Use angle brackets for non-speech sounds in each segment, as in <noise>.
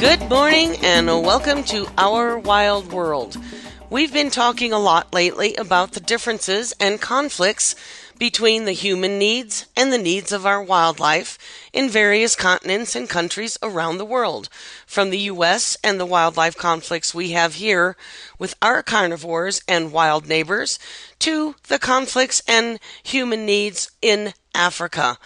Good morning and welcome to Our Wild World. We've been talking a lot lately about the differences and conflicts between the human needs and the needs of our wildlife in various continents and countries around the world, from the U.S. and the wildlife conflicts we have here with our carnivores and wild neighbors to the conflicts and human needs in Africa.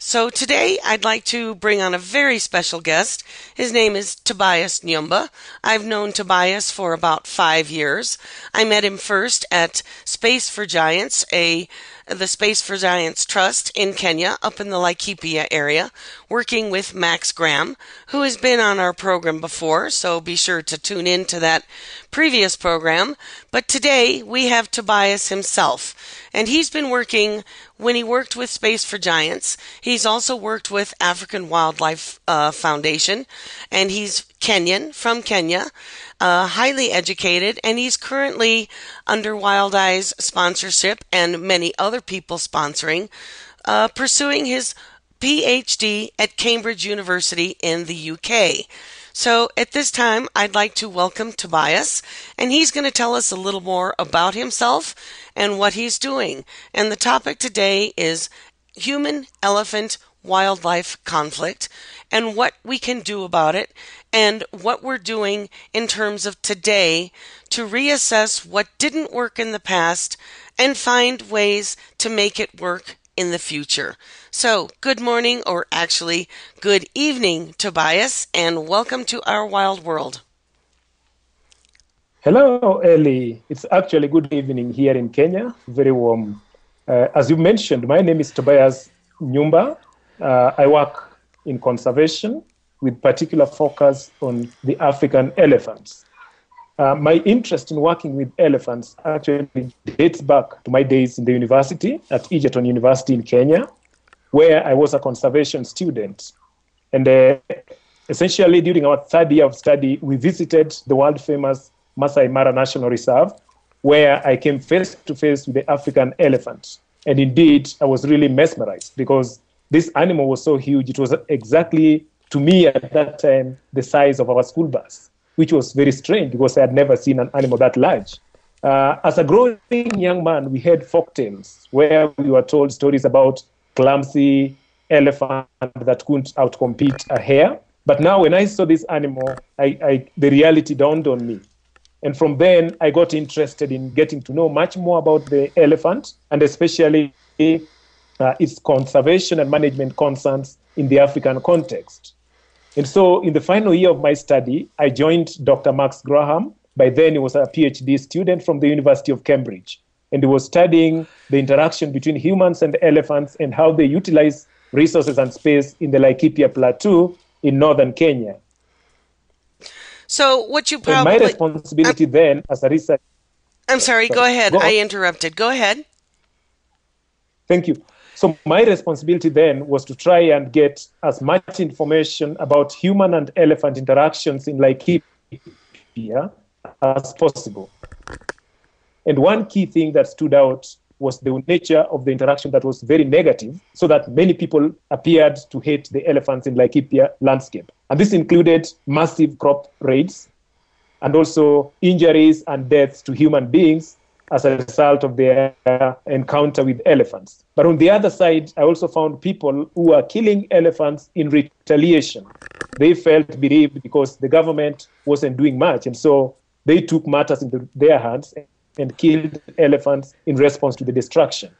So today I'd like to bring on a very special guest. His name is Tobias Nyumba. I've known Tobias for about five years. I met him first at Space for Giants, a the Space for Giants Trust in Kenya, up in the Laikipia area, working with Max Graham, who has been on our program before, so be sure to tune in to that previous program. But today we have Tobias himself, and he's been working when he worked with Space for Giants. He's also worked with African Wildlife uh, Foundation, and he's Kenyan from Kenya uh, highly educated, and he's currently under Wild Eyes sponsorship and many other people sponsoring, uh, pursuing his PhD at Cambridge University in the UK. So at this time, I'd like to welcome Tobias, and he's going to tell us a little more about himself and what he's doing. And the topic today is human elephant wildlife conflict and what we can do about it and what we're doing in terms of today to reassess what didn't work in the past and find ways to make it work in the future. So, good morning, or actually, good evening, Tobias, and welcome to our wild world. Hello, Ellie. It's actually good evening here in Kenya. Very warm. Uh, as you mentioned, my name is Tobias Nyumba. Uh, I work in conservation with particular focus on the African elephants. Uh, my interest in working with elephants actually dates back to my days in the university at Egerton University in Kenya, where I was a conservation student. And uh, essentially, during our third year of study, we visited the world famous Masai Mara National Reserve, where I came face to face with the African elephant. And indeed, I was really mesmerized because this animal was so huge. It was exactly, to me at that time, the size of our school bus, which was very strange because I had never seen an animal that large. Uh, as a growing young man, we heard folk tales where we were told stories about clumsy elephant that couldn't outcompete a hare. But now, when I saw this animal, I, I, the reality dawned on me. And from then, I got interested in getting to know much more about the elephant and especially uh, its conservation and management concerns in the African context. And so, in the final year of my study, I joined Dr. Max Graham. By then, he was a PhD student from the University of Cambridge. And he was studying the interaction between humans and elephants and how they utilize resources and space in the Laikipia Plateau in northern Kenya. So, what you probably. And my responsibility I'm, then as a researcher. I'm sorry, sorry. go ahead. Go I interrupted. Go ahead. Thank you. So my responsibility then was to try and get as much information about human and elephant interactions in Laikipia as possible. And one key thing that stood out was the nature of the interaction that was very negative, so that many people appeared to hate the elephants in Laikipia landscape. And this included massive crop raids and also injuries and deaths to human beings as a result of their encounter with elephants. But on the other side, I also found people who are killing elephants in retaliation. They felt bereaved because the government wasn't doing much. And so they took matters into their hands and killed elephants in response to the destruction.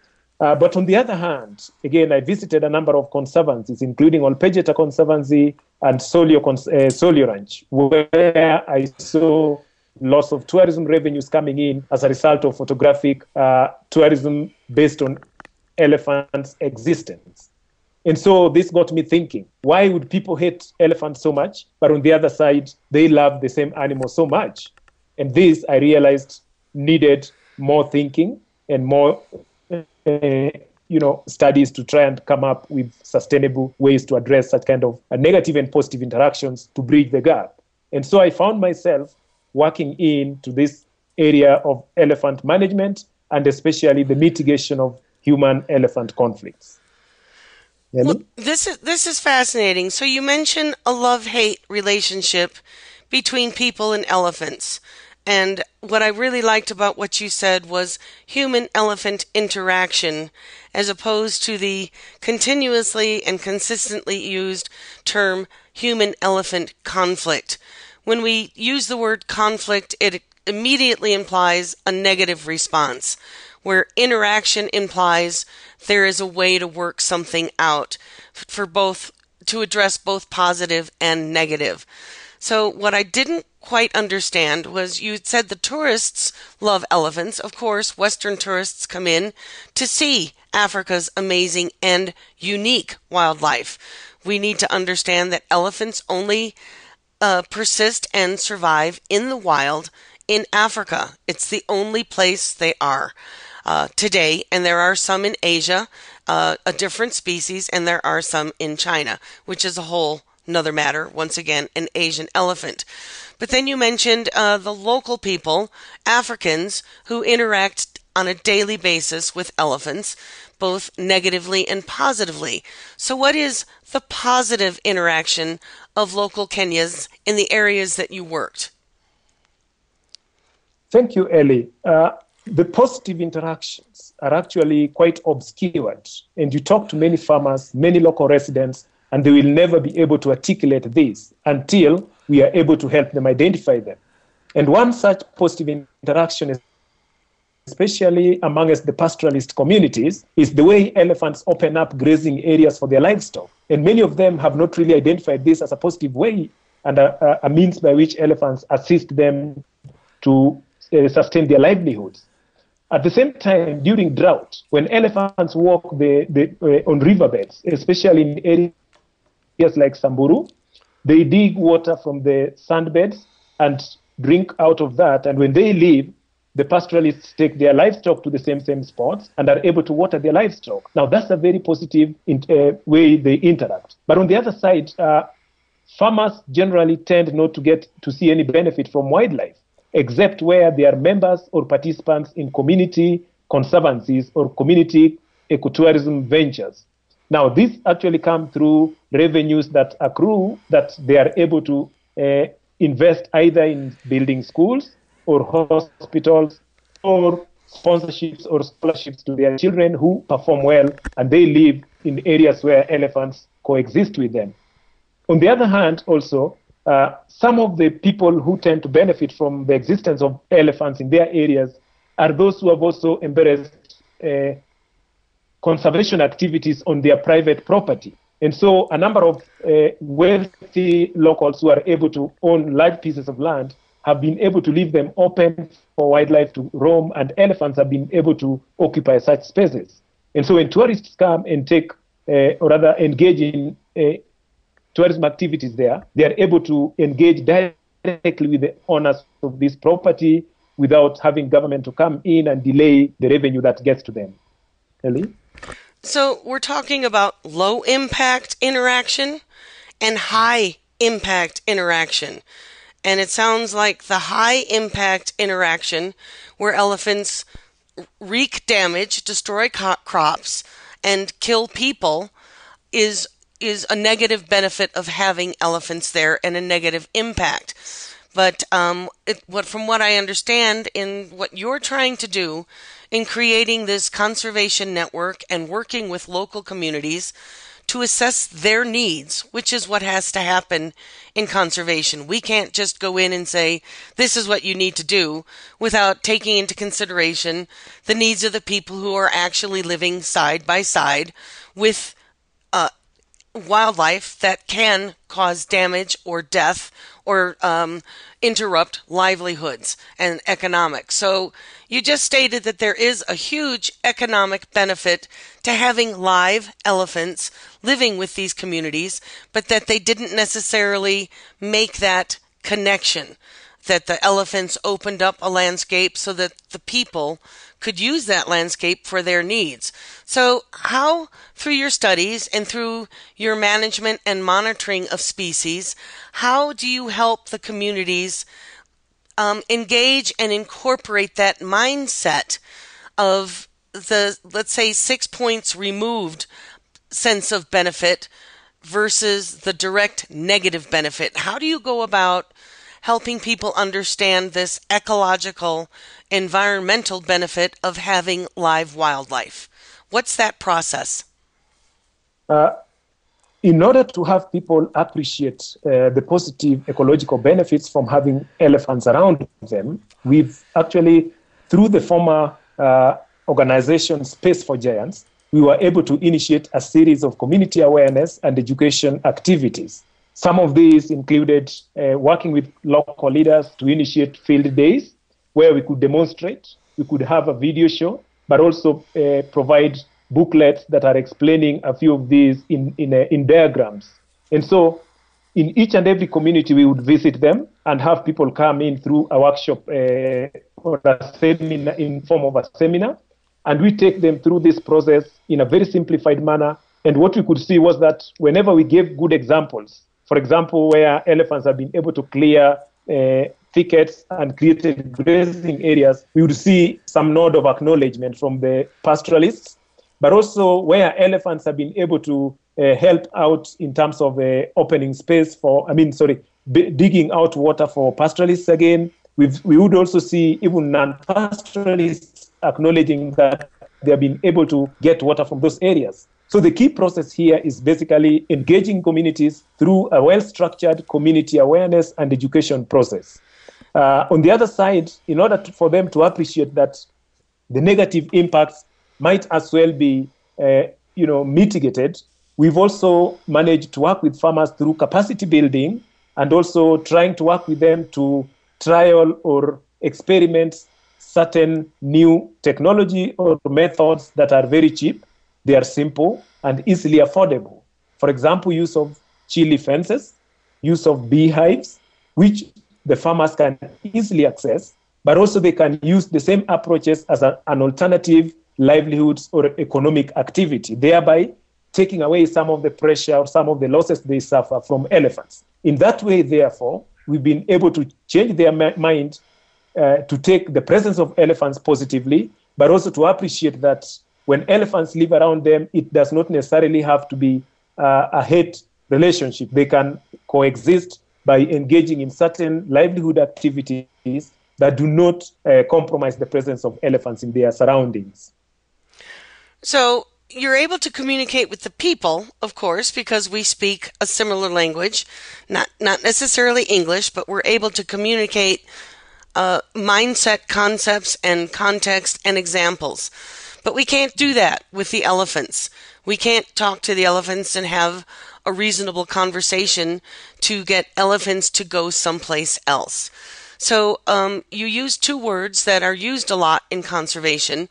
Uh, but on the other hand, again, I visited a number of conservancies, including Ol Pejeta Conservancy and Solio, uh, Solio Ranch, where I saw loss of tourism revenues coming in as a result of photographic uh, tourism based on elephants' existence. And so this got me thinking why would people hate elephants so much? But on the other side, they love the same animal so much. And this, I realized, needed more thinking and more uh, you know studies to try and come up with sustainable ways to address such kind of negative and positive interactions to bridge the gap and so i found myself working into this area of elephant management and especially the mitigation of human elephant conflicts. Well, this is this is fascinating. So you mentioned a love hate relationship between people and elephants. And what I really liked about what you said was human elephant interaction as opposed to the continuously and consistently used term human elephant conflict. When we use the word conflict, it immediately implies a negative response, where interaction implies there is a way to work something out for both to address both positive and negative. So what I didn't quite understand was you said the tourists love elephants. Of course, Western tourists come in to see Africa's amazing and unique wildlife. We need to understand that elephants only uh, persist and survive in the wild in Africa. It's the only place they are uh, today, and there are some in Asia, uh, a different species, and there are some in China, which is a whole another matter. Once again, an Asian elephant. But then you mentioned uh, the local people, Africans, who interact on a daily basis with elephants, both negatively and positively. So, what is the positive interaction of local Kenyans in the areas that you worked? Thank you, Ellie. Uh, the positive interactions are actually quite obscured, and you talk to many farmers, many local residents, and they will never be able to articulate this until we are able to help them identify them. And one such positive interaction, is, especially amongst the pastoralist communities, is the way elephants open up grazing areas for their livestock. And many of them have not really identified this as a positive way and a, a means by which elephants assist them to uh, sustain their livelihoods. At the same time, during drought, when elephants walk the, the, uh, on riverbeds, especially in areas like Samburu, they dig water from the sandbeds and drink out of that. And when they leave, the pastoralists take their livestock to the same same spots and are able to water their livestock. Now that's a very positive in, uh, way they interact. But on the other side, uh, farmers generally tend not to get to see any benefit from wildlife, except where they are members or participants in community conservancies or community ecotourism ventures. Now, this actually comes through revenues that accrue that they are able to uh, invest either in building schools or hospitals or sponsorships or scholarships to their children who perform well and they live in areas where elephants coexist with them. On the other hand, also, uh, some of the people who tend to benefit from the existence of elephants in their areas are those who have also embraced uh, conservation activities on their private property. And so a number of uh, wealthy locals who are able to own large pieces of land have been able to leave them open for wildlife to roam, and elephants have been able to occupy such spaces. And so when tourists come and take, uh, or rather engage in uh, tourism activities there, they are able to engage directly with the owners of this property without having government to come in and delay the revenue that gets to them. Ellie? So we're talking about low impact interaction and high impact interaction. And it sounds like the high impact interaction where elephants wreak damage, destroy co- crops, and kill people is is a negative benefit of having elephants there and a negative impact. But um, it, what from what I understand in what you're trying to do in creating this conservation network and working with local communities to assess their needs, which is what has to happen in conservation. We can't just go in and say, this is what you need to do without taking into consideration the needs of the people who are actually living side by side with uh, wildlife that can cause damage or death or um, interrupt livelihoods and economics. So you just stated that there is a huge economic benefit to having live elephants living with these communities, but that they didn't necessarily make that connection. That the elephants opened up a landscape so that the people could use that landscape for their needs. So, how, through your studies and through your management and monitoring of species, how do you help the communities um, engage and incorporate that mindset of the, let's say, six points removed sense of benefit versus the direct negative benefit? How do you go about helping people understand this ecological, environmental benefit of having live wildlife? What's that process? Uh, in order to have people appreciate uh, the positive ecological benefits from having elephants around them, we've actually, through the former uh, organization Space for Giants, we were able to initiate a series of community awareness and education activities. Some of these included uh, working with local leaders to initiate field days where we could demonstrate, we could have a video show, but also uh, provide booklets that are explaining a few of these in, in, uh, in diagrams. And so in each and every community, we would visit them and have people come in through a workshop uh, or a seminar in form of a seminar. And we take them through this process in a very simplified manner. And what we could see was that whenever we gave good examples, for example, where elephants have been able to clear uh, thickets and created grazing areas, we would see some nod of acknowledgement from the pastoralists but also where elephants have been able to uh, help out in terms of uh, opening space for, I mean, sorry, b- digging out water for pastoralists again. We've, we would also see even non-pastoralists acknowledging that they have been able to get water from those areas. So the key process here is basically engaging communities through a well-structured community awareness and education process. Uh, on the other side, in order to, for them to appreciate that the negative impacts might as well be, uh, you know, mitigated. We've also managed to work with farmers through capacity building and also trying to work with them to trial or experiment certain new technology or methods that are very cheap, they are simple and easily affordable. For example, use of chili fences, use of beehives, which the farmers can easily access, but also they can use the same approaches as a, an alternative livelihoods or economic activity, thereby taking away some of the pressure or some of the losses they suffer from elephants. In that way, therefore, we've been able to change their mind uh, to take the presence of elephants positively, but also to appreciate that when elephants live around them, it does not necessarily have to be uh, a hate relationship. They can coexist by engaging in certain livelihood activities that do not uh, compromise the presence of elephants in their surroundings. So you're able to communicate with the people, of course, because we speak a similar language, not not necessarily English, but we're able to communicate uh, mindset concepts and context and examples. But we can't do that with the elephants. We can't talk to the elephants and have a reasonable conversation to get elephants to go someplace else. So um, you use two words that are used a lot in conservation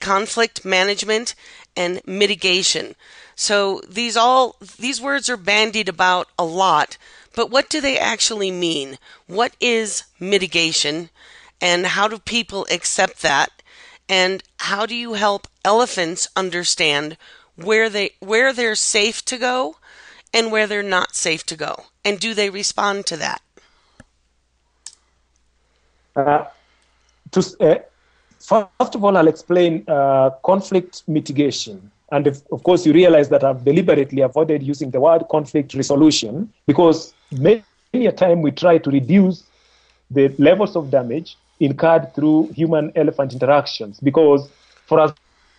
conflict management and mitigation. So these all these words are bandied about a lot, but what do they actually mean? What is mitigation and how do people accept that? And how do you help elephants understand where they where they're safe to go and where they're not safe to go? And do they respond to that? Uh, to, uh, first of all, I'll explain uh, conflict mitigation. And if, of course, you realize that I've deliberately avoided using the word conflict resolution because many a time we try to reduce the levels of damage incurred through human elephant interactions because for as,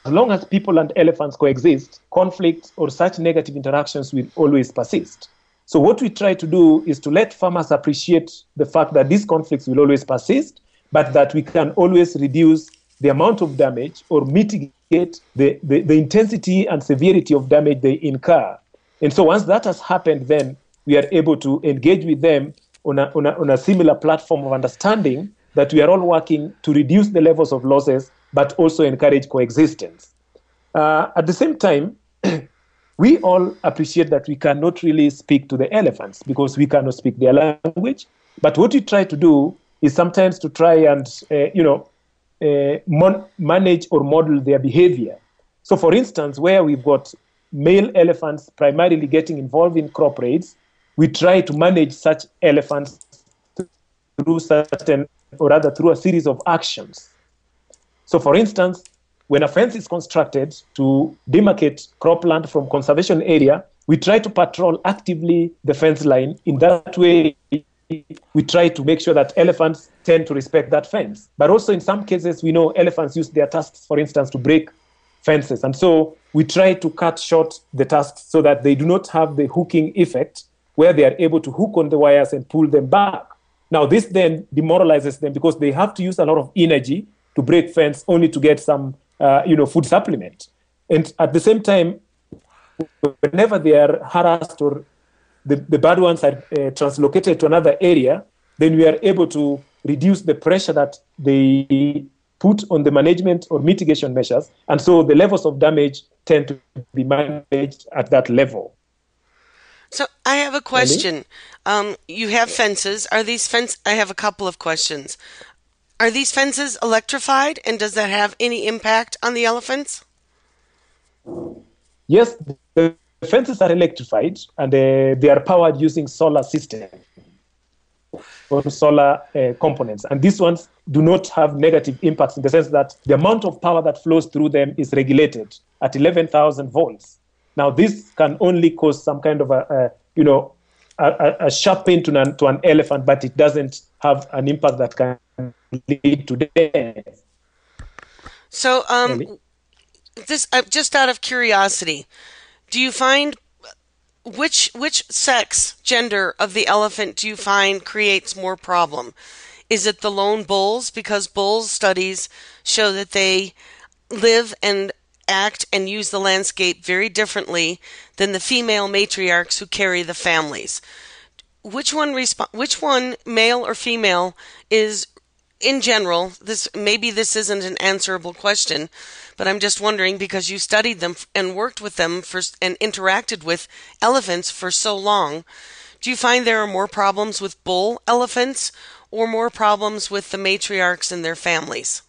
as long as people and elephants coexist, conflict or such negative interactions will always persist. So, what we try to do is to let farmers appreciate the fact that these conflicts will always persist, but that we can always reduce the amount of damage or mitigate the, the, the intensity and severity of damage they incur. And so, once that has happened, then we are able to engage with them on a, on a, on a similar platform of understanding that we are all working to reduce the levels of losses, but also encourage coexistence. Uh, at the same time, <clears throat> we all appreciate that we cannot really speak to the elephants because we cannot speak their language. But what we try to do is sometimes to try and, uh, you know, uh, mon- manage or model their behavior. So, for instance, where we've got male elephants primarily getting involved in crop raids, we try to manage such elephants through certain, or rather through a series of actions. So, for instance, when a fence is constructed to demarcate cropland from conservation area, we try to patrol actively the fence line. In that way, we try to make sure that elephants tend to respect that fence. But also, in some cases, we know elephants use their tusks, for instance, to break fences. And so we try to cut short the tusks so that they do not have the hooking effect where they are able to hook on the wires and pull them back. Now, this then demoralizes them because they have to use a lot of energy to break fence only to get some, uh, you know, food supplement. And at the same time, whenever they are harassed or the, the bad ones are uh, translocated to another area, then we are able to reduce the pressure that they put on the management or mitigation measures. And so the levels of damage tend to be managed at that level. So I have a question. Um, you have fences. Are these fence? I have a couple of questions. Are these fences electrified, and does that have any impact on the elephants? Yes, the fences are electrified, and uh, they are powered using solar system or solar uh, components. And these ones do not have negative impacts in the sense that the amount of power that flows through them is regulated at 11,000 volts. Now, this can only cause some kind of a, a you know, a, a, sharp pain to an, to an elephant, but it doesn't have an impact that can lead to death. So, um, this uh, just out of curiosity, do you find which which sex gender of the elephant do you find creates more problem? Is it the lone bulls because bulls studies show that they live and act and use the landscape very differently than the female matriarchs who carry the families. Which one resp- which one male or female is in general this maybe this isn't an answerable question but i'm just wondering because you studied them and worked with them for and interacted with elephants for so long do you find there are more problems with bull elephants or more problems with the matriarchs and their families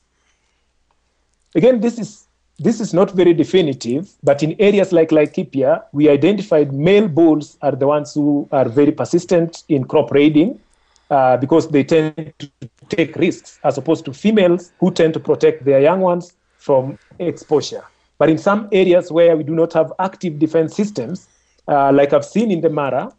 again this is this is not very definitive, but in areas like Laikipia, we identified male bulls are the ones who are very persistent in crop raiding uh, because they tend to take risks, as opposed to females who tend to protect their young ones from exposure. But in some areas where we do not have active defense systems, uh, like I've seen in the Mara,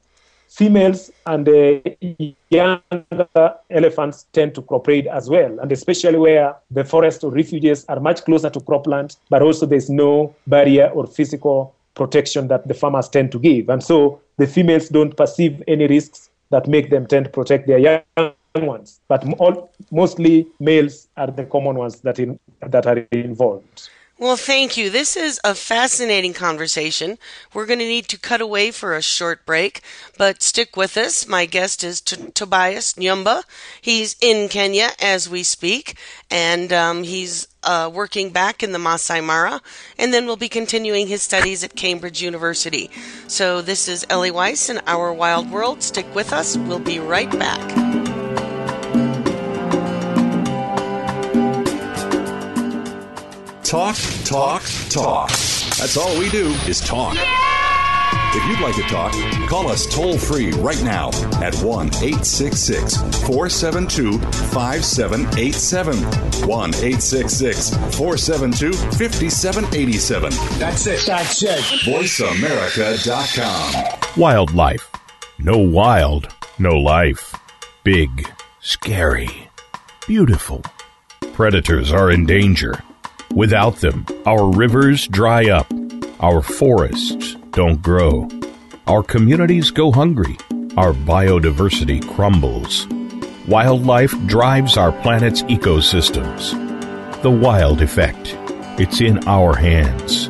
females and the younger elephants tend to cooperate as well, and especially where the forest or refuges are much closer to cropland, but also there's no barrier or physical protection that the farmers tend to give. And so the females don't perceive any risks that make them tend to protect their young ones. But all, mostly males are the common ones that, in, that are involved. Well, thank you. This is a fascinating conversation. We're going to need to cut away for a short break, but stick with us. My guest is T- Tobias Nyumba. He's in Kenya as we speak, and um, he's uh, working back in the Masai Mara, and then we'll be continuing his studies at Cambridge University. So, this is Ellie Weiss in Our Wild World. Stick with us. We'll be right back. Talk, talk, talk. That's all we do is talk. Yeah! If you'd like to talk, call us toll free right now at 1 866 472 5787. 1 866 472 5787. That's it. That's it. VoiceAmerica.com. Wildlife. No wild, no life. Big, scary, beautiful. Predators are in danger. Without them, our rivers dry up, our forests don't grow, our communities go hungry, our biodiversity crumbles. Wildlife drives our planet's ecosystems. The wild effect. It's in our hands.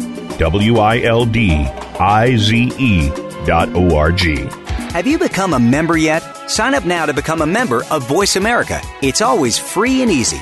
W I L D I Z E dot O R G. Have you become a member yet? Sign up now to become a member of Voice America. It's always free and easy.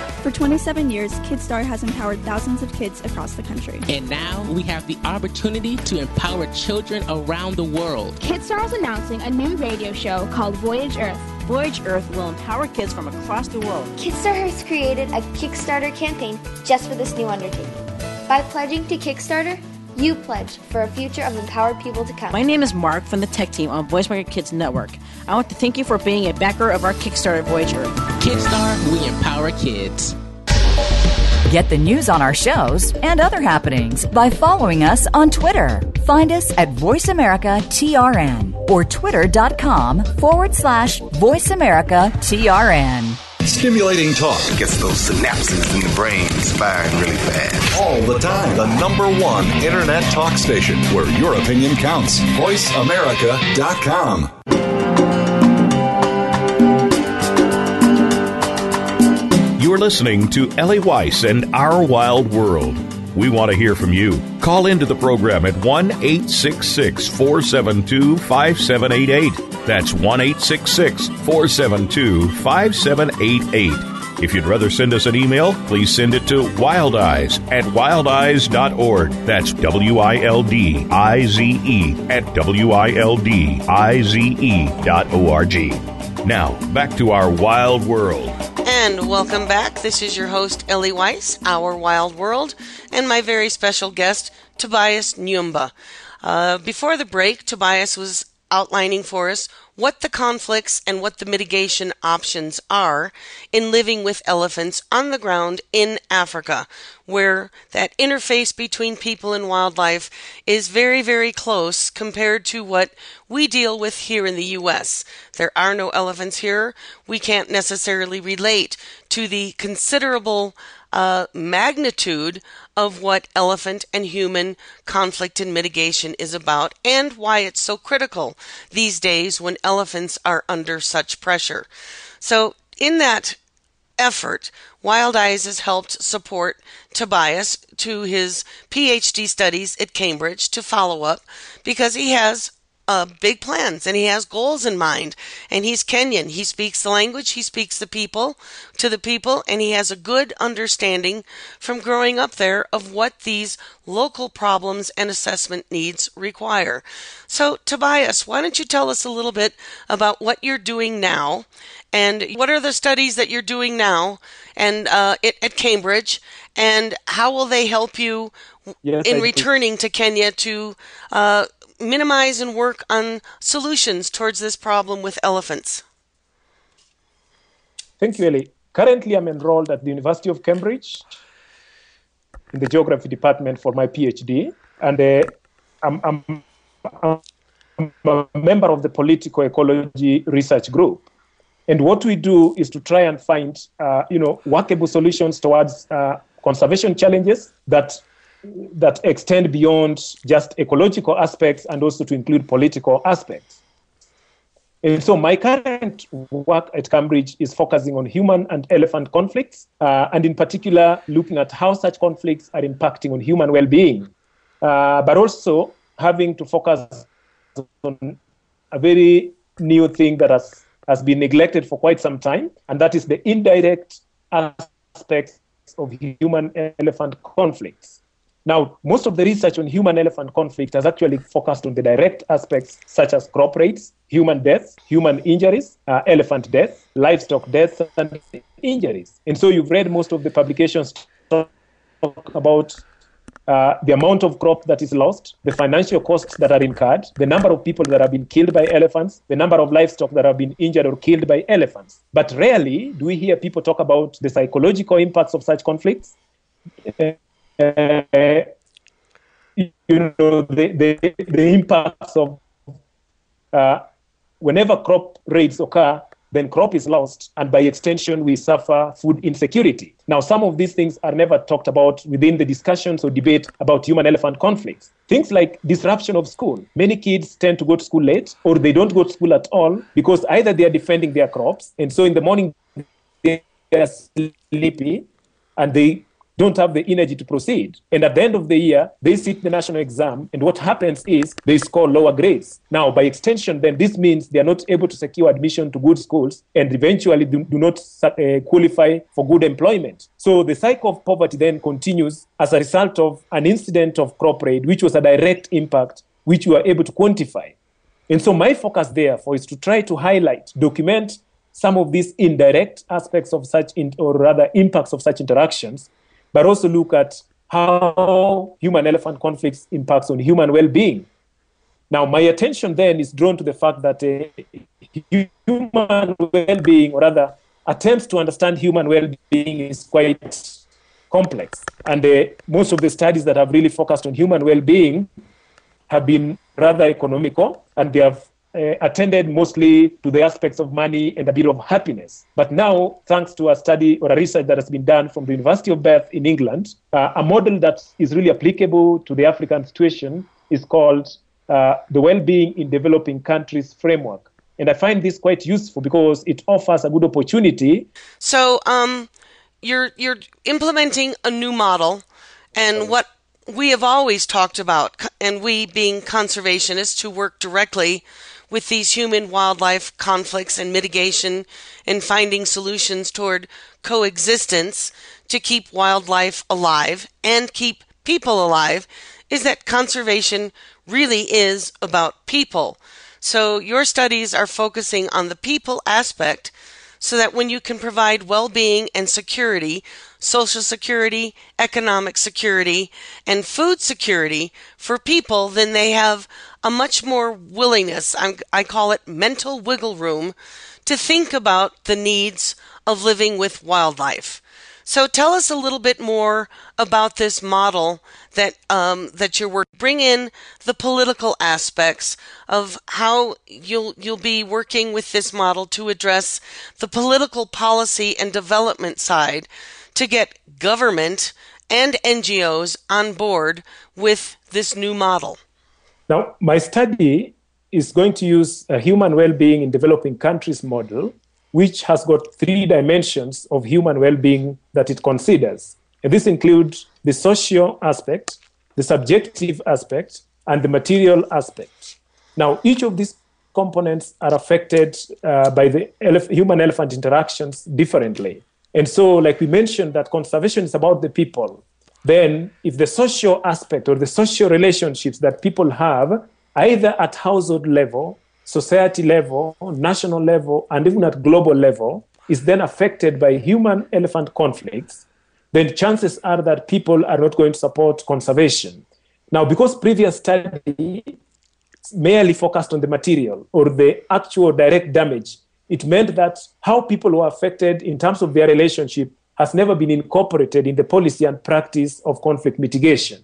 For 27 years, KidStar has empowered thousands of kids across the country. And now we have the opportunity to empower children around the world. KidStar is announcing a new radio show called Voyage Earth. Voyage Earth will empower kids from across the world. KidStar has created a Kickstarter campaign just for this new undertaking. By pledging to Kickstarter, you pledge for a future of empowered people to come. My name is Mark from the tech team on Voice America Kids Network. I want to thank you for being a backer of our Kickstarter Voyager. Kickstar, we empower kids. Get the news on our shows and other happenings by following us on Twitter. Find us at VoiceAmericaTRN or twitter.com forward slash VoiceAmericaTRN. Stimulating talk gets those synapses in the brain firing really fast. all the time. The number one internet talk station where your opinion counts. VoiceAmerica.com. You're listening to Ellie Weiss and Our Wild World. We want to hear from you. Call into the program at 1 866 472 5788. That's 1 866 472 5788. If you'd rather send us an email, please send it to wildeyes at wildeyes.org. That's W I L D I Z E at W I L D I Z E dot O R G. Now, back to our wild world. And welcome back. This is your host, Ellie Weiss, Our Wild World, and my very special guest, Tobias Nyumba. Uh, before the break, Tobias was outlining for us what the conflicts and what the mitigation options are in living with elephants on the ground in Africa, where that interface between people and wildlife is very, very close compared to what we deal with here in the U.S. There are no elephants here. We can't necessarily relate to the considerable uh, magnitude of what elephant and human conflict and mitigation is about and why it's so critical these days when elephants are under such pressure. So, in that effort, Wild Eyes has helped support Tobias to his PhD studies at Cambridge to follow up because he has uh, big plans and he has goals in mind. And he's Kenyan. He speaks the language, he speaks the people to the people, and he has a good understanding from growing up there of what these local problems and assessment needs require. So, Tobias, why don't you tell us a little bit about what you're doing now and what are the studies that you're doing now and uh, at, at Cambridge, and how will they help you Yes, in I- returning to Kenya to uh, minimize and work on solutions towards this problem with elephants? Thank you, Ellie. Currently, I'm enrolled at the University of Cambridge in the geography department for my PhD, and uh, I'm, I'm, I'm a member of the political ecology research group. And what we do is to try and find, uh, you know, workable solutions towards uh, conservation challenges that that extend beyond just ecological aspects and also to include political aspects. And so my current work at Cambridge is focusing on human and elephant conflicts, uh, and in particular, looking at how such conflicts are impacting on human well-being, uh, but also having to focus on a very new thing that has, has been neglected for quite some time, and that is the indirect aspects of human-elephant conflicts. Now, most of the research on human elephant conflict has actually focused on the direct aspects such as crop raids, human deaths, human injuries, uh, elephant deaths, livestock deaths, and injuries. And so you've read most of the publications talk about uh, the amount of crop that is lost, the financial costs that are incurred, the number of people that have been killed by elephants, the number of livestock that have been injured or killed by elephants. But rarely do we hear people talk about the psychological impacts of such conflicts. Uh, you know, the, the, the impacts of uh, whenever crop raids occur, then crop is lost, and by extension, we suffer food insecurity. Now, some of these things are never talked about within the discussions or debate about human elephant conflicts. Things like disruption of school. Many kids tend to go to school late, or they don't go to school at all because either they are defending their crops, and so in the morning they are sleepy, and they don't have the energy to proceed. And at the end of the year, they sit the national exam, and what happens is they score lower grades. Now, by extension, then this means they are not able to secure admission to good schools and eventually do, do not uh, qualify for good employment. So the cycle of poverty then continues as a result of an incident of crop raid, which was a direct impact, which we are able to quantify. And so my focus, therefore, is to try to highlight, document some of these indirect aspects of such, in, or rather impacts of such interactions, but also look at how human elephant conflicts impacts on human well-being. Now, my attention then is drawn to the fact that uh, human well-being, or rather, attempts to understand human well-being is quite complex. And uh, most of the studies that have really focused on human well-being have been rather economical, and they have uh, attended mostly to the aspects of money and a bit of happiness. But now, thanks to a study or a research that has been done from the University of Bath in England, uh, a model that is really applicable to the African situation is called uh, the Well-being in Developing Countries Framework. And I find this quite useful because it offers a good opportunity. So, um, you're you're implementing a new model, and what we have always talked about, and we being conservationists who work directly with these human wildlife conflicts and mitigation and finding solutions toward coexistence to keep wildlife alive and keep people alive is that conservation really is about people. So your studies are focusing on the people aspect so that when you can provide well-being and security, social security, economic security, and food security for people, then they have a much more willingness, I'm, I call it mental wiggle room, to think about the needs of living with wildlife. So tell us a little bit more about this model that um, that you're working. Bring in the political aspects of how you'll you'll be working with this model to address the political policy and development side to get government and NGOs on board with this new model. Now, my study is going to use a human well-being in developing countries model, which has got three dimensions of human well-being that it considers. And this includes the social aspect, the subjective aspect, and the material aspect. Now, each of these components are affected uh, by the elef- human-elephant interactions differently. And so, like we mentioned, that conservation is about the people then if the social aspect or the social relationships that people have, either at household level, society level, national level, and even at global level, is then affected by human elephant conflicts, then chances are that people are not going to support conservation. Now, because previous study merely focused on the material or the actual direct damage. It meant that how people were affected in terms of their relationship has never been incorporated in the policy and practice of conflict mitigation.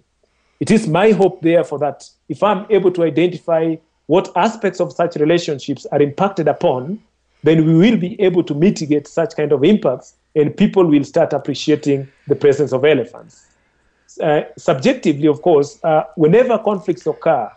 It is my hope, therefore, that if I'm able to identify what aspects of such relationships are impacted upon, then we will be able to mitigate such kind of impacts and people will start appreciating the presence of elephants. Uh, subjectively, of course, uh, whenever conflicts occur,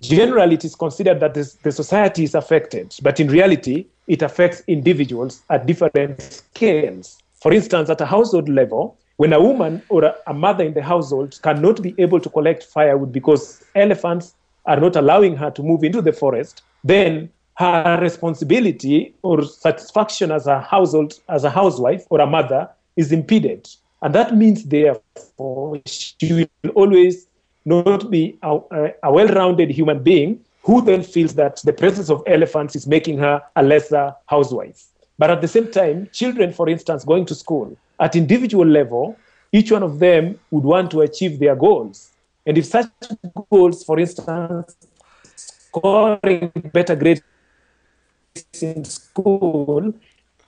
generally it is considered that this, the society is affected, but in reality, it affects individuals at different scales. For instance, at a household level, when a woman or a, a mother in the household cannot be able to collect firewood because elephants are not allowing her to move into the forest, then her responsibility or satisfaction as a household, as a housewife or a mother is impeded. And that means, therefore, she will always not be a, a well rounded human being who then feels that the presence of elephants is making her a lesser housewife. But at the same time, children, for instance, going to school, at individual level, each one of them would want to achieve their goals. And if such goals, for instance, scoring better grades in school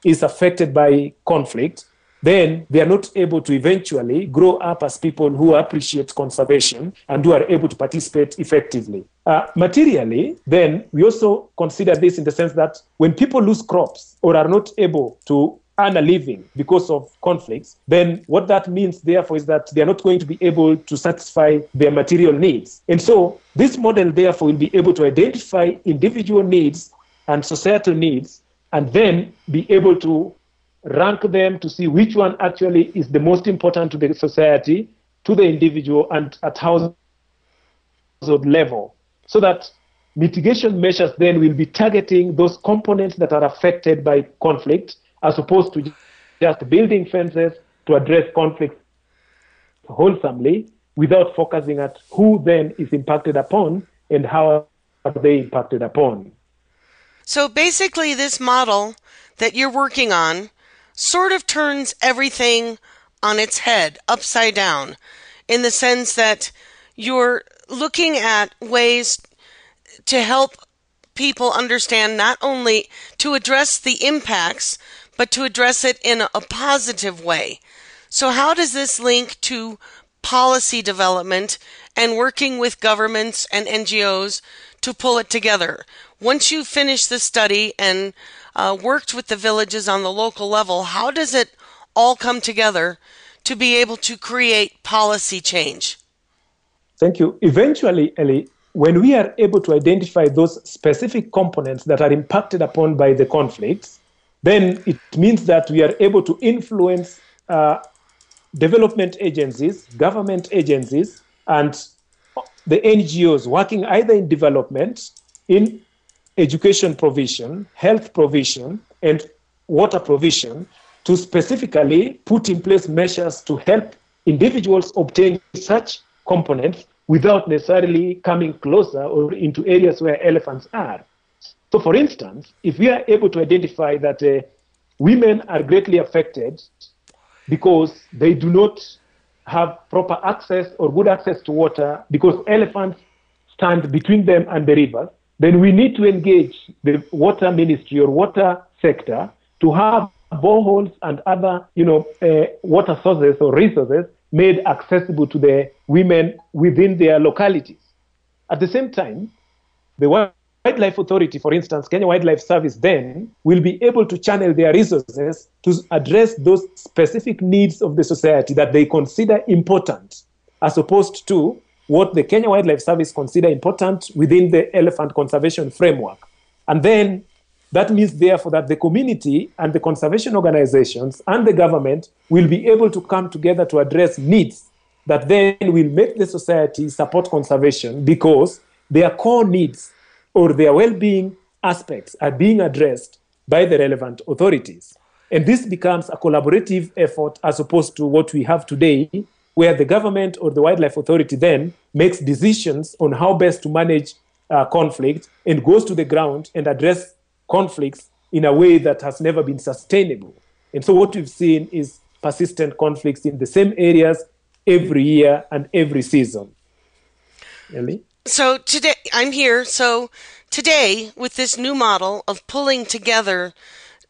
is affected by conflict, then they are not able to eventually grow up as people who appreciate conservation and who are able to participate effectively. Uh, materially, then we also consider this in the sense that when people lose crops or are not able to earn a living because of conflicts, then what that means, therefore, is that they are not going to be able to satisfy their material needs. And so, this model, therefore, will be able to identify individual needs and societal needs and then be able to rank them to see which one actually is the most important to the society, to the individual, and at household level. So that mitigation measures then will be targeting those components that are affected by conflict as opposed to just building fences to address conflict wholesomely without focusing at who then is impacted upon and how are they impacted upon. So basically, this model that you're working on sort of turns everything on its head, upside down, in the sense that you're looking at ways to help people understand not only to address the impacts, but to address it in a positive way. So, how does this link to policy development and working with governments and NGOs to pull it together? Once you finish the study and uh, worked with the villages on the local level, how does it all come together to be able to create policy change? Thank you. Eventually, Ellie, when we are able to identify those specific components that are impacted upon by the conflicts, then it means that we are able to influence uh, development agencies, government agencies, and the NGOs working either in development, in education provision, health provision, and water provision to specifically put in place measures to help individuals obtain such components without necessarily coming closer or into areas where elephants are. So, for instance, if we are able to identify that uh, women are greatly affected because they do not have proper access or good access to water because elephants stand between them and the rivers, then we need to engage the water ministry or water sector to have boreholes and other, you know, uh, water sources or resources made accessible to the women within their localities. At the same time, the Wildlife Authority, for instance, Kenya Wildlife Service, then will be able to channel their resources to address those specific needs of the society that they consider important, as opposed to what the Kenya Wildlife Service consider important within the elephant conservation framework. And then that means, therefore, that the community and the conservation organizations and the government will be able to come together to address needs that then will make the society support conservation because their core needs or their well being aspects are being addressed by the relevant authorities. And this becomes a collaborative effort as opposed to what we have today, where the government or the wildlife authority then makes decisions on how best to manage uh, conflict and goes to the ground and address conflicts in a way that has never been sustainable. And so what we've seen is persistent conflicts in the same areas every year and every season. Ellie? So today, I'm here. So today, with this new model of pulling together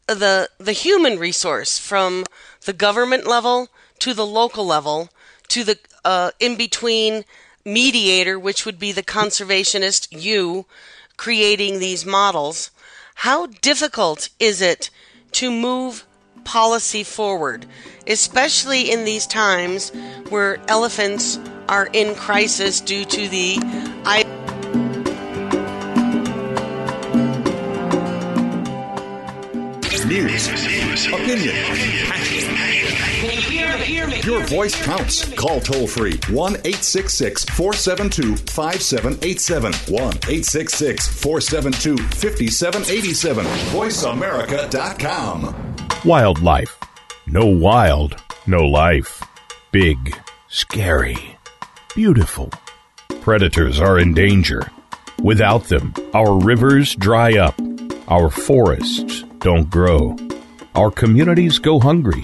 the the human resource from the government level to the local level to the uh, in between mediator, which would be the conservationist, you creating these models. How difficult is it to move policy forward, especially in these times where elephants are in crisis due to the I- News, opinion, Your voice counts. Call toll free 1 866 472 5787. 1 866 472 5787. VoiceAmerica.com. Wildlife. No wild, no life. Big, scary, beautiful. Predators are in danger. Without them, our rivers dry up, our forests don't grow, our communities go hungry,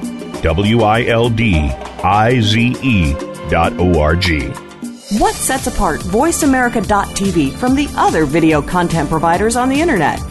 W I L D I Z E dot O R G. What sets apart VoiceAmerica.tv from the other video content providers on the Internet?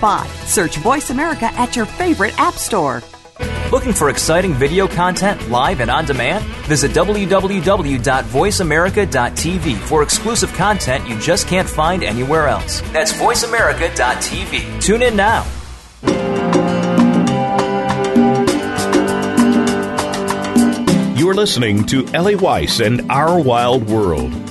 spot. Search Voice America at your favorite app store. Looking for exciting video content live and on demand? Visit www.voiceamerica.tv for exclusive content you just can't find anywhere else. That's voiceamerica.tv. Tune in now. You're listening to Ellie Weiss and Our Wild World.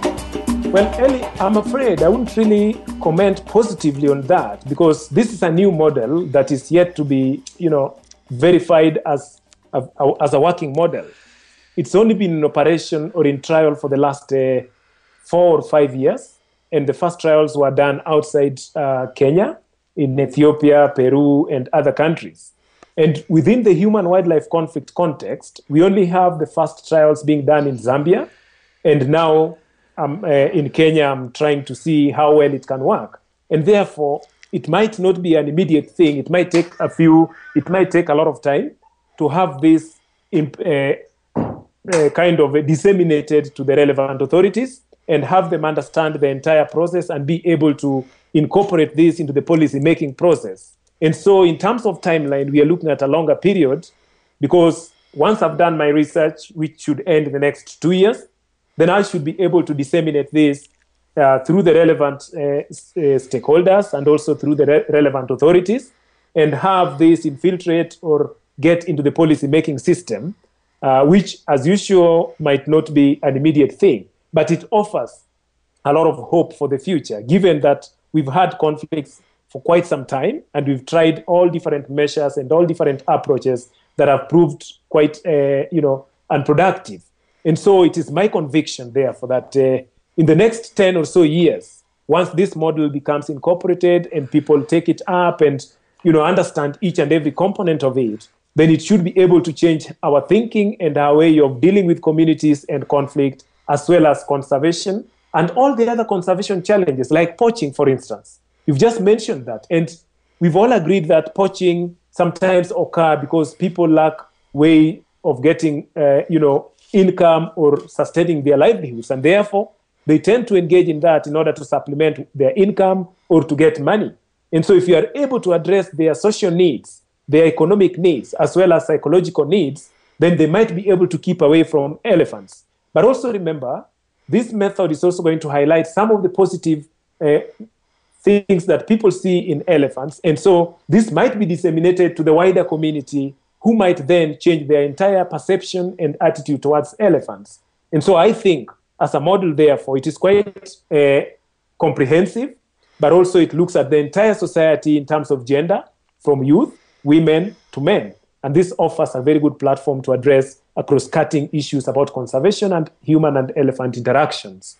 Well, Ellie, I'm afraid I wouldn't really comment positively on that because this is a new model that is yet to be, you know, verified as a, as a working model. It's only been in operation or in trial for the last uh, four or five years, and the first trials were done outside uh, Kenya, in Ethiopia, Peru, and other countries. And within the human wildlife conflict context, we only have the first trials being done in Zambia, and now um, uh, in Kenya, I'm trying to see how well it can work. And therefore, it might not be an immediate thing. It might take a few, it might take a lot of time to have this imp, uh, uh, kind of disseminated to the relevant authorities and have them understand the entire process and be able to incorporate this into the policy making process. And so, in terms of timeline, we are looking at a longer period because once I've done my research, which should end in the next two years, then I should be able to disseminate this uh, through the relevant uh, uh, stakeholders and also through the re- relevant authorities and have this infiltrate or get into the policy making system, uh, which, as usual, might not be an immediate thing, but it offers a lot of hope for the future, given that we've had conflicts for quite some time and we've tried all different measures and all different approaches that have proved quite, uh, you know, unproductive. And so it is my conviction, therefore, that uh, in the next 10 or so years, once this model becomes incorporated and people take it up and you know understand each and every component of it, then it should be able to change our thinking and our way of dealing with communities and conflict, as well as conservation and all the other conservation challenges, like poaching, for instance. You've just mentioned that, and we've all agreed that poaching sometimes occur because people lack way of getting, uh, you know, income or sustaining their livelihoods, and therefore they tend to engage in that in order to supplement their income or to get money. And so, if you are able to address their social needs, their economic needs, as well as psychological needs, then they might be able to keep away from elephants. But also remember, this method is also going to highlight some of the positive uh, things that people see in elephants. And so, this might be disseminated to the wider community who might then change their entire perception and attitude towards elephants. And so, I think as a model, therefore, it is quite uh, comprehensive, but also it looks at the entire society in terms of gender, from youth, women to men. And this offers a very good platform to address across cutting issues about conservation and human and elephant interactions.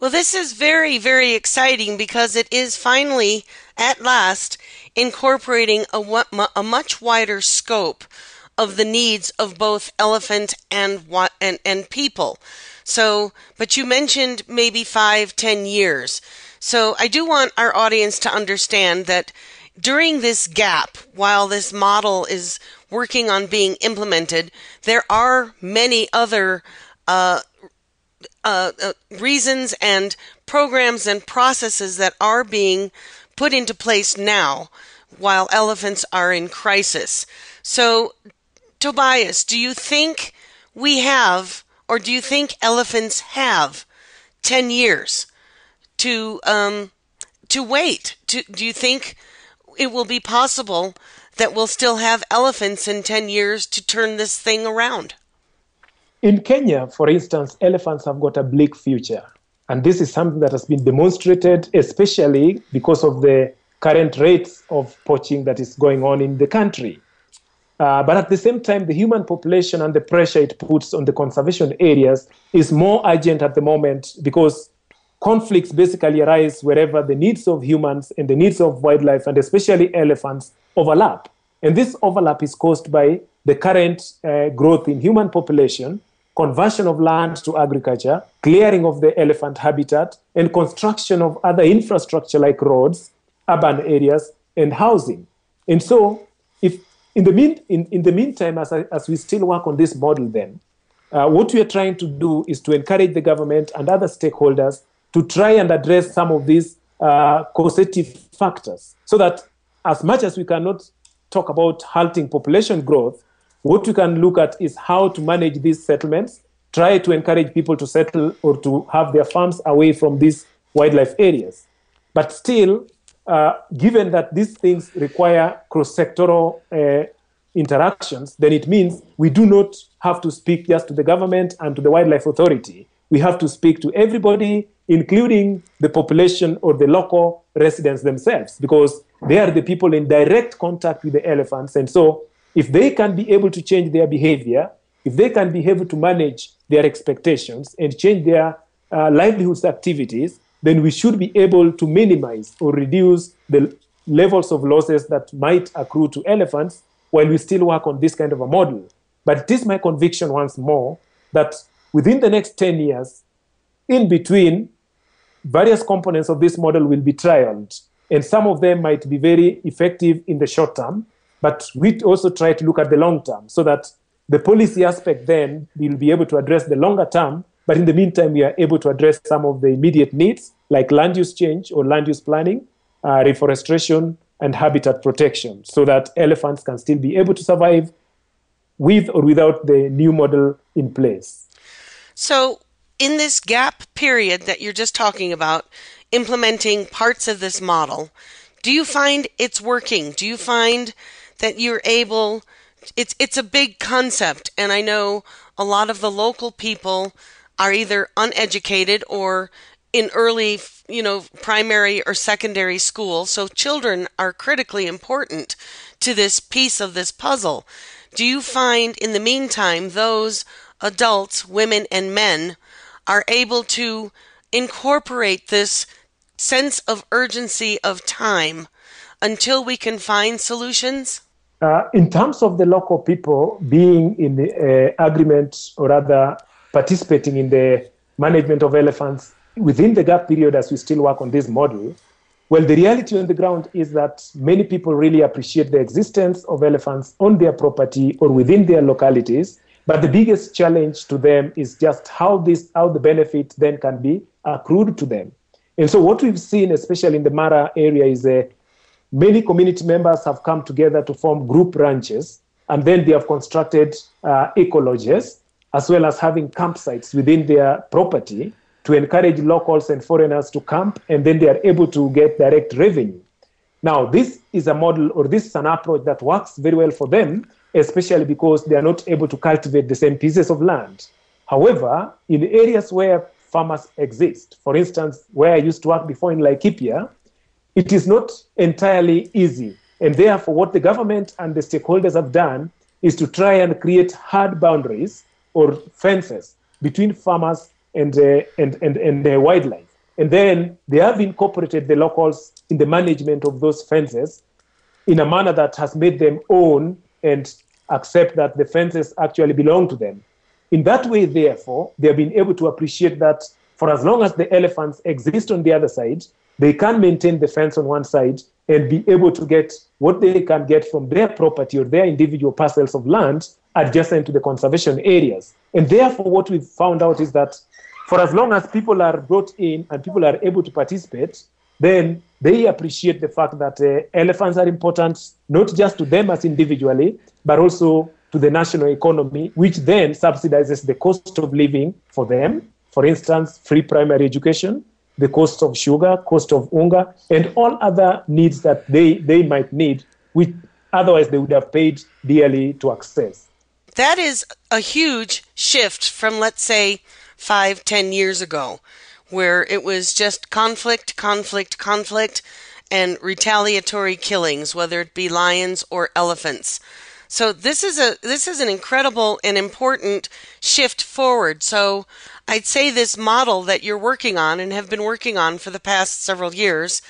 Well, this is very, very exciting because it is finally, at last, incorporating a, a much wider scope of the needs of both elephant and, and, and people. So, but you mentioned maybe five, ten years. So I do want our audience to understand that during this gap, while this model is working on being implemented, there are many other uh, uh, uh, reasons and programs and processes that are being put into place now while elephants are in crisis. So, Tobias, do you think we have or do you think elephants have 10 years to um, to wait? To, do you think it will be possible that we'll still have elephants in 10 years to turn this thing around? In Kenya, for instance, elephants have got a bleak future. And this is something that has been demonstrated, especially because of the current rates of poaching that is going on in the country. Uh, but at the same time, the human population and the pressure it puts on the conservation areas is more urgent at the moment because conflicts basically arise wherever the needs of humans and the needs of wildlife, and especially elephants, overlap. And this overlap is caused by the current uh, growth in human population, conversion of land to agriculture, clearing of the elephant habitat, and construction of other infrastructure like roads, urban areas, and housing. And so, if in the, mean, in, in the meantime, as, I, as we still work on this model, then, uh, what we are trying to do is to encourage the government and other stakeholders to try and address some of these uh, causative factors so that as much as we cannot talk about halting population growth, what you can look at is how to manage these settlements, try to encourage people to settle or to have their farms away from these wildlife areas. But still, uh, given that these things require cross-sectoral uh, interactions, then it means we do not have to speak just to the government and to the wildlife authority. We have to speak to everybody, including the population or the local residents themselves, because they are the people in direct contact with the elephants. And so, if they can be able to change their behavior, if they can be able to manage their expectations and change their uh, livelihoods activities, then we should be able to minimize or reduce the levels of losses that might accrue to elephants while we still work on this kind of a model. But it is my conviction once more that within the next 10 years, in between, various components of this model will be trialed. And some of them might be very effective in the short term, but we also try to look at the long term so that the policy aspect then will be able to address the longer term but in the meantime, we are able to address some of the immediate needs like land use change or land use planning, uh, reforestation, and habitat protection so that elephants can still be able to survive with or without the new model in place. So, in this gap period that you're just talking about, implementing parts of this model, do you find it's working? Do you find that you're able it's it's a big concept and I know a lot of the local people are either uneducated or in early, you know, primary or secondary school. So children are critically important to this piece of this puzzle. Do you find in the meantime those adults, women and men are able to incorporate this sense of urgency of time until we can find solutions? Uh, in terms of the local people being in the uh, agreement or rather participating in the management of elephants within the gap period as we still work on this model, well, the reality on the ground is that many people really appreciate the existence of elephants on their property or within their localities. But the biggest challenge to them is just how this, how the benefit then can be accrued to them. And so, what we've seen, especially in the Mara area, is a many community members have come together to form group ranches, and then they have constructed uh, as well as having campsites within their property to encourage locals and foreigners to camp, and then they are able to get direct revenue. Now, this is a model or this is an approach that works very well for them, especially because they are not able to cultivate the same pieces of land. However, in areas where farmers exist, for instance, where I used to work before in Laikipia, it is not entirely easy. And therefore, what the government and the stakeholders have done is to try and create hard boundaries or fences between farmers and, uh, and, and, and the wildlife. And then they have incorporated the locals in the management of those fences in a manner that has made them own and accept that the fences actually belong to them. In that way, therefore, they have been able to appreciate that for as long as the elephants exist on the other side, they can maintain the fence on one side and be able to get what they can get from their property or their individual parcels of land adjacent to the conservation areas. And therefore, what we've found out is that for as long as people are brought in and people are able to participate, then they appreciate the fact that uh, elephants are important, not just to them as individually, but also to the national economy, which then subsidizes the cost of living for them. For instance, free primary education, the cost of sugar, cost of unga, and all other needs that they, they might need, which otherwise they would have paid dearly to access. That is a huge shift from, let's say, five, ten years ago, where it was just conflict, conflict, conflict, and retaliatory killings, whether it be lions or elephants. So this is a this is an incredible and important shift forward. So I'd say this model that you're working on and have been working on for the past several years,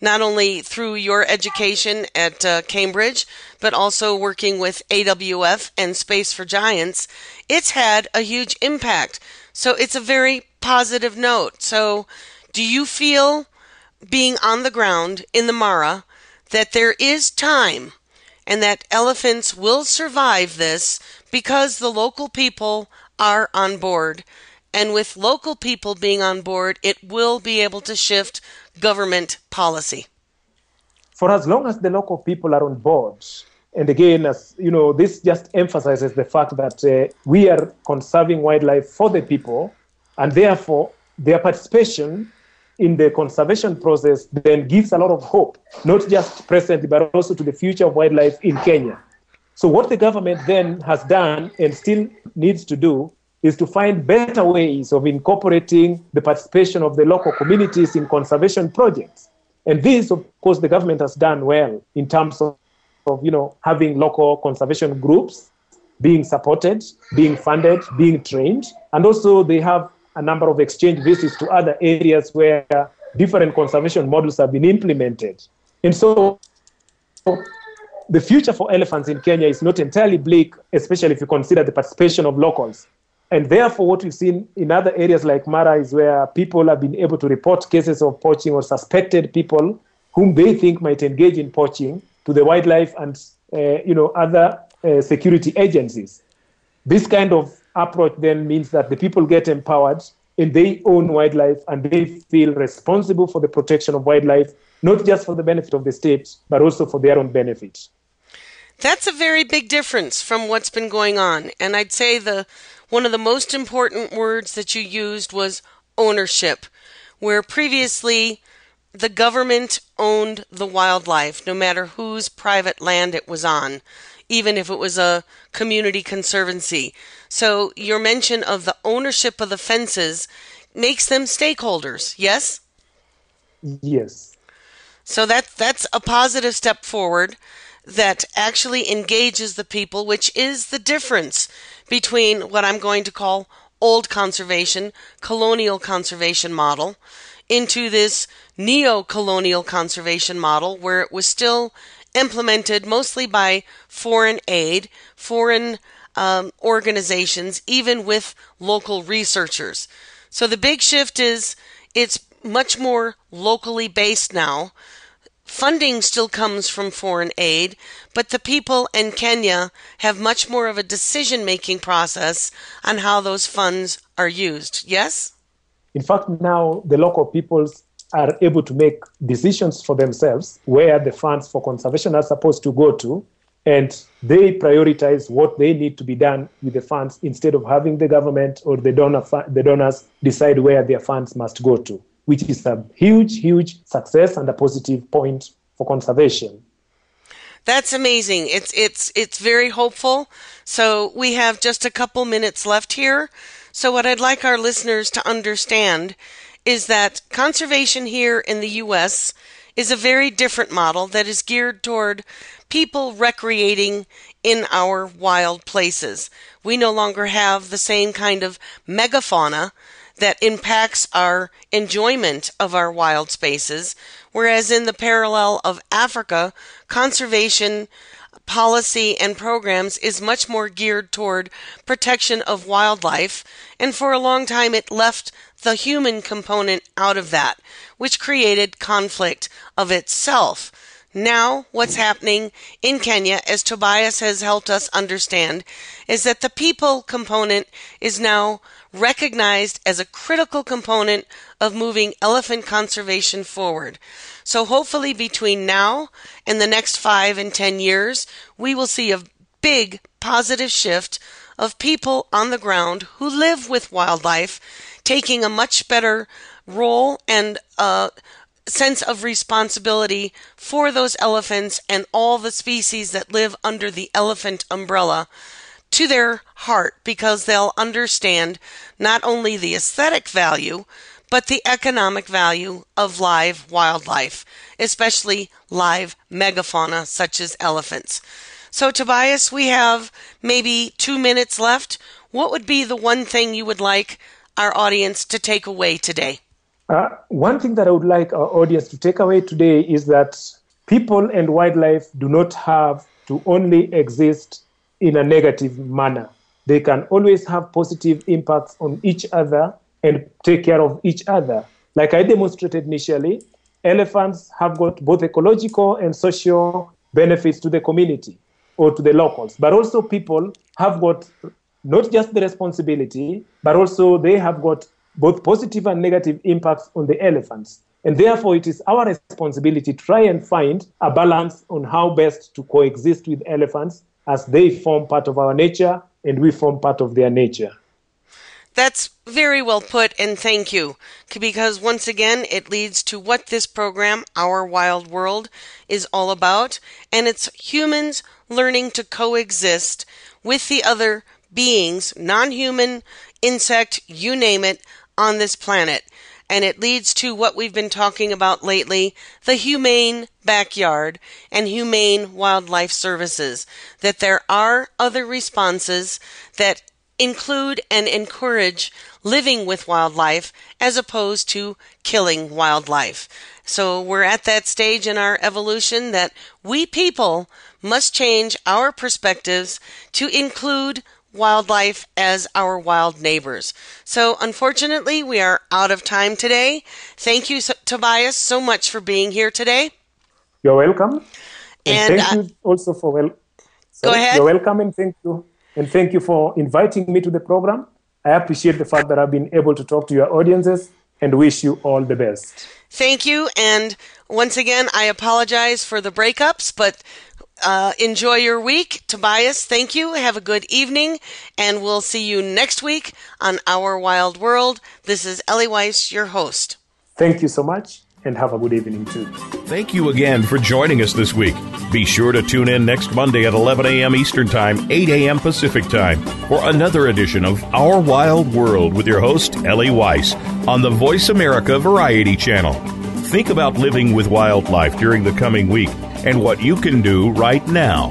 not only through your education at uh, Cambridge, but also working with AWF and Space for Giants, it's had a huge impact. So it's a very positive note. So do you feel being on the ground in the Mara that there is time and that elephants will survive this because the local people are on board? And with local people being on board, it will be able to shift government policy. For as long as the local people are on board, and again, as you know, this just emphasizes the fact that uh, we are conserving wildlife for the people, and therefore their participation in the conservation process then gives a lot of hope, not just present but also to the future of wildlife in Kenya. So, what the government then has done and still needs to do is to find better ways of incorporating the participation of the local communities in conservation projects. And this, of course, the government has done well in terms of, of you know, having local conservation groups being supported, being funded, being trained, and also they have a number of exchange visits to other areas where different conservation models have been implemented. And so the future for elephants in Kenya is not entirely bleak, especially if you consider the participation of locals. And therefore, what we've seen in other areas like Mara is where people have been able to report cases of poaching or suspected people whom they think might engage in poaching to the wildlife and uh, you know other uh, security agencies. This kind of approach then means that the people get empowered and they own wildlife and they feel responsible for the protection of wildlife, not just for the benefit of the state, but also for their own benefit. That's a very big difference from what's been going on. And I'd say the one of the most important words that you used was ownership, where previously the government owned the wildlife, no matter whose private land it was on, even if it was a community conservancy. So your mention of the ownership of the fences makes them stakeholders, yes? Yes. So that that's a positive step forward that actually engages the people, which is the difference between what I'm going to call old conservation, colonial conservation model, into this neo colonial conservation model where it was still implemented mostly by foreign aid, foreign um, organizations, even with local researchers. So the big shift is it's much more locally based now. Funding still comes from foreign aid, but the people in Kenya have much more of a decision making process on how those funds are used. Yes? In fact, now the local peoples are able to make decisions for themselves where the funds for conservation are supposed to go to, and they prioritize what they need to be done with the funds instead of having the government or the donor the donors decide where their funds must go to, which is a huge, huge success and a positive point for conservation. That's amazing. It's it's it's very hopeful. So we have just a couple minutes left here. So what I'd like our listeners to understand is that conservation here in the US is a very different model that is geared toward people recreating in our wild places. We no longer have the same kind of megafauna that impacts our enjoyment of our wild spaces, whereas in the parallel of Africa, conservation policy and programs is much more geared toward protection of wildlife, and for a long time it left the human component out of that, which created conflict of itself. Now, what's happening in Kenya, as Tobias has helped us understand, is that the people component is now recognized as a critical component of moving elephant conservation forward. So hopefully between now and the next five and ten years, we will see a big positive shift of people on the ground who live with wildlife taking a much better role and uh, sense of responsibility for those elephants and all the species that live under the elephant umbrella to their heart because they'll understand not only the aesthetic value, but the economic value of live wildlife, especially live megafauna such as elephants. So, Tobias, we have maybe two minutes left. What would be the one thing you would like our audience to take away today? Uh, one thing that I would like our audience to take away today is that people and wildlife do not have to only exist in a negative manner. They can always have positive impacts on each other and take care of each other. Like I demonstrated initially, elephants have got both ecological and social benefits to the community or to the locals, but also people have got not just the responsibility, but also they have got both positive and negative impacts on the elephants. And therefore, it is our responsibility to try and find a balance on how best to coexist with elephants as they form part of our nature and we form part of their nature. That's very well put, and thank you. Because once again, it leads to what this program, Our Wild World, is all about, and it's humans learning to coexist with the other beings, non human, insect, you name it, on this planet. And it leads to what we've been talking about lately the humane backyard and humane wildlife services. That there are other responses that include and encourage living with wildlife as opposed to killing wildlife. So we're at that stage in our evolution that we people must change our perspectives to include wildlife as our wild neighbors. So, unfortunately, we are out of time today. Thank you, Tobias, so much for being here today. You're welcome. And, and thank uh, you also for well. Sorry, go ahead. You're welcome, and thank you, and thank you for inviting me to the program. I appreciate the fact that I've been able to talk to your audiences, and wish you all the best. Thank you, and once again, I apologize for the breakups, but uh, enjoy your week. Tobias, thank you. Have a good evening. And we'll see you next week on Our Wild World. This is Ellie Weiss, your host. Thank you so much and have a good evening too. Thank you again for joining us this week. Be sure to tune in next Monday at 11 a.m. Eastern Time, 8 a.m. Pacific Time for another edition of Our Wild World with your host, Ellie Weiss, on the Voice America Variety Channel. Think about living with wildlife during the coming week and what you can do right now.